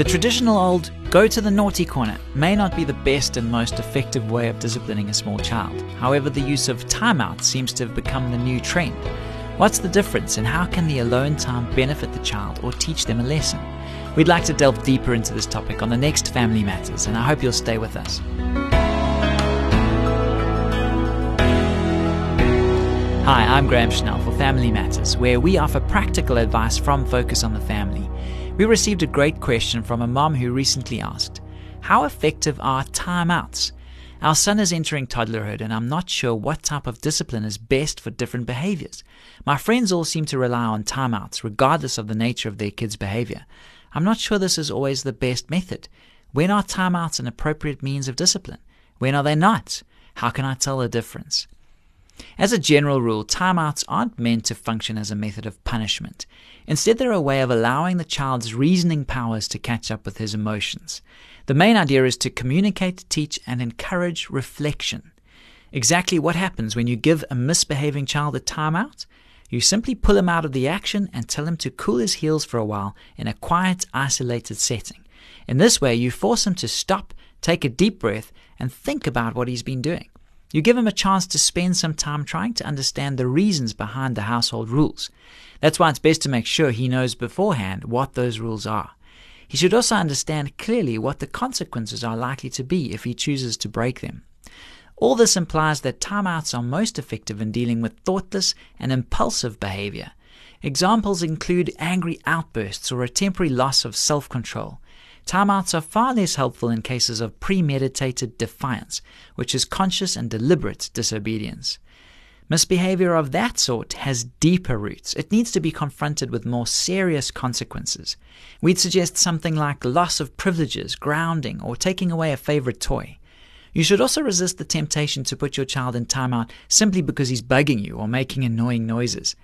The traditional old go to the naughty corner may not be the best and most effective way of disciplining a small child. However, the use of timeout seems to have become the new trend. What's the difference and how can the alone time benefit the child or teach them a lesson? We'd like to delve deeper into this topic on the next Family Matters, and I hope you'll stay with us. Hi, I'm Graham Schnell for Family Matters, where we offer practical advice from Focus on the Family. We received a great question from a mom who recently asked, How effective are timeouts? Our son is entering toddlerhood, and I'm not sure what type of discipline is best for different behaviors. My friends all seem to rely on timeouts, regardless of the nature of their kids' behavior. I'm not sure this is always the best method. When are timeouts an appropriate means of discipline? When are they not? How can I tell the difference? As a general rule, timeouts aren't meant to function as a method of punishment. Instead, they're a way of allowing the child's reasoning powers to catch up with his emotions. The main idea is to communicate, teach, and encourage reflection. Exactly what happens when you give a misbehaving child a timeout? You simply pull him out of the action and tell him to cool his heels for a while in a quiet, isolated setting. In this way, you force him to stop, take a deep breath, and think about what he's been doing. You give him a chance to spend some time trying to understand the reasons behind the household rules. That's why it's best to make sure he knows beforehand what those rules are. He should also understand clearly what the consequences are likely to be if he chooses to break them. All this implies that timeouts are most effective in dealing with thoughtless and impulsive behavior. Examples include angry outbursts or a temporary loss of self control. Timeouts are far less helpful in cases of premeditated defiance, which is conscious and deliberate disobedience. Misbehavior of that sort has deeper roots. It needs to be confronted with more serious consequences. We'd suggest something like loss of privileges, grounding, or taking away a favorite toy. You should also resist the temptation to put your child in timeout simply because he's bugging you or making annoying noises.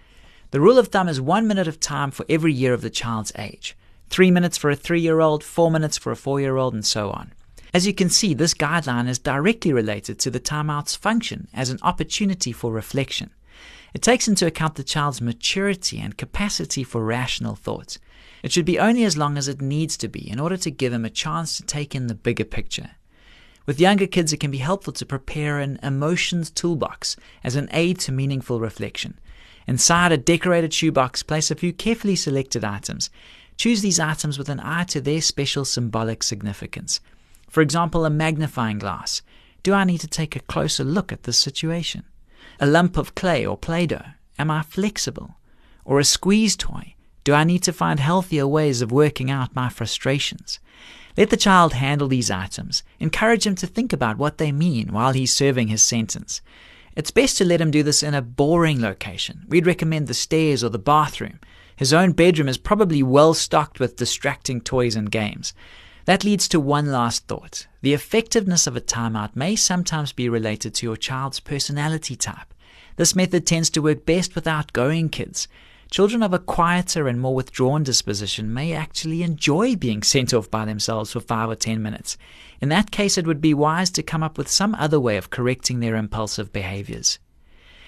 The rule of thumb is one minute of time for every year of the child's age three minutes for a three year old, four minutes for a four year old, and so on. As you can see, this guideline is directly related to the timeout's function as an opportunity for reflection. It takes into account the child's maturity and capacity for rational thought. It should be only as long as it needs to be in order to give him a chance to take in the bigger picture. With younger kids, it can be helpful to prepare an emotions toolbox as an aid to meaningful reflection. Inside a decorated shoebox, place a few carefully selected items Choose these items with an eye to their special symbolic significance. For example, a magnifying glass. Do I need to take a closer look at this situation? A lump of clay or Play Doh. Am I flexible? Or a squeeze toy. Do I need to find healthier ways of working out my frustrations? Let the child handle these items. Encourage him to think about what they mean while he's serving his sentence. It's best to let him do this in a boring location. We'd recommend the stairs or the bathroom. His own bedroom is probably well stocked with distracting toys and games. That leads to one last thought. The effectiveness of a timeout may sometimes be related to your child's personality type. This method tends to work best with outgoing kids. Children of a quieter and more withdrawn disposition may actually enjoy being sent off by themselves for five or ten minutes. In that case, it would be wise to come up with some other way of correcting their impulsive behaviors.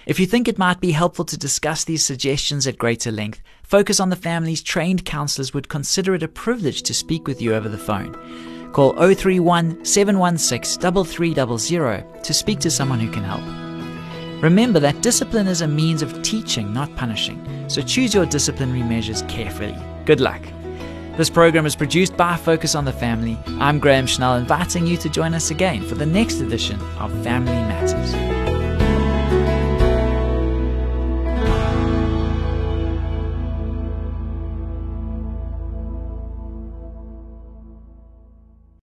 If you think it might be helpful to discuss these suggestions at greater length, Focus on the Family's trained counselors would consider it a privilege to speak with you over the phone. Call 031 716 3300 to speak to someone who can help. Remember that discipline is a means of teaching, not punishing, so choose your disciplinary measures carefully. Good luck. This program is produced by Focus on the Family. I'm Graham Schnell, inviting you to join us again for the next edition of Family Matters.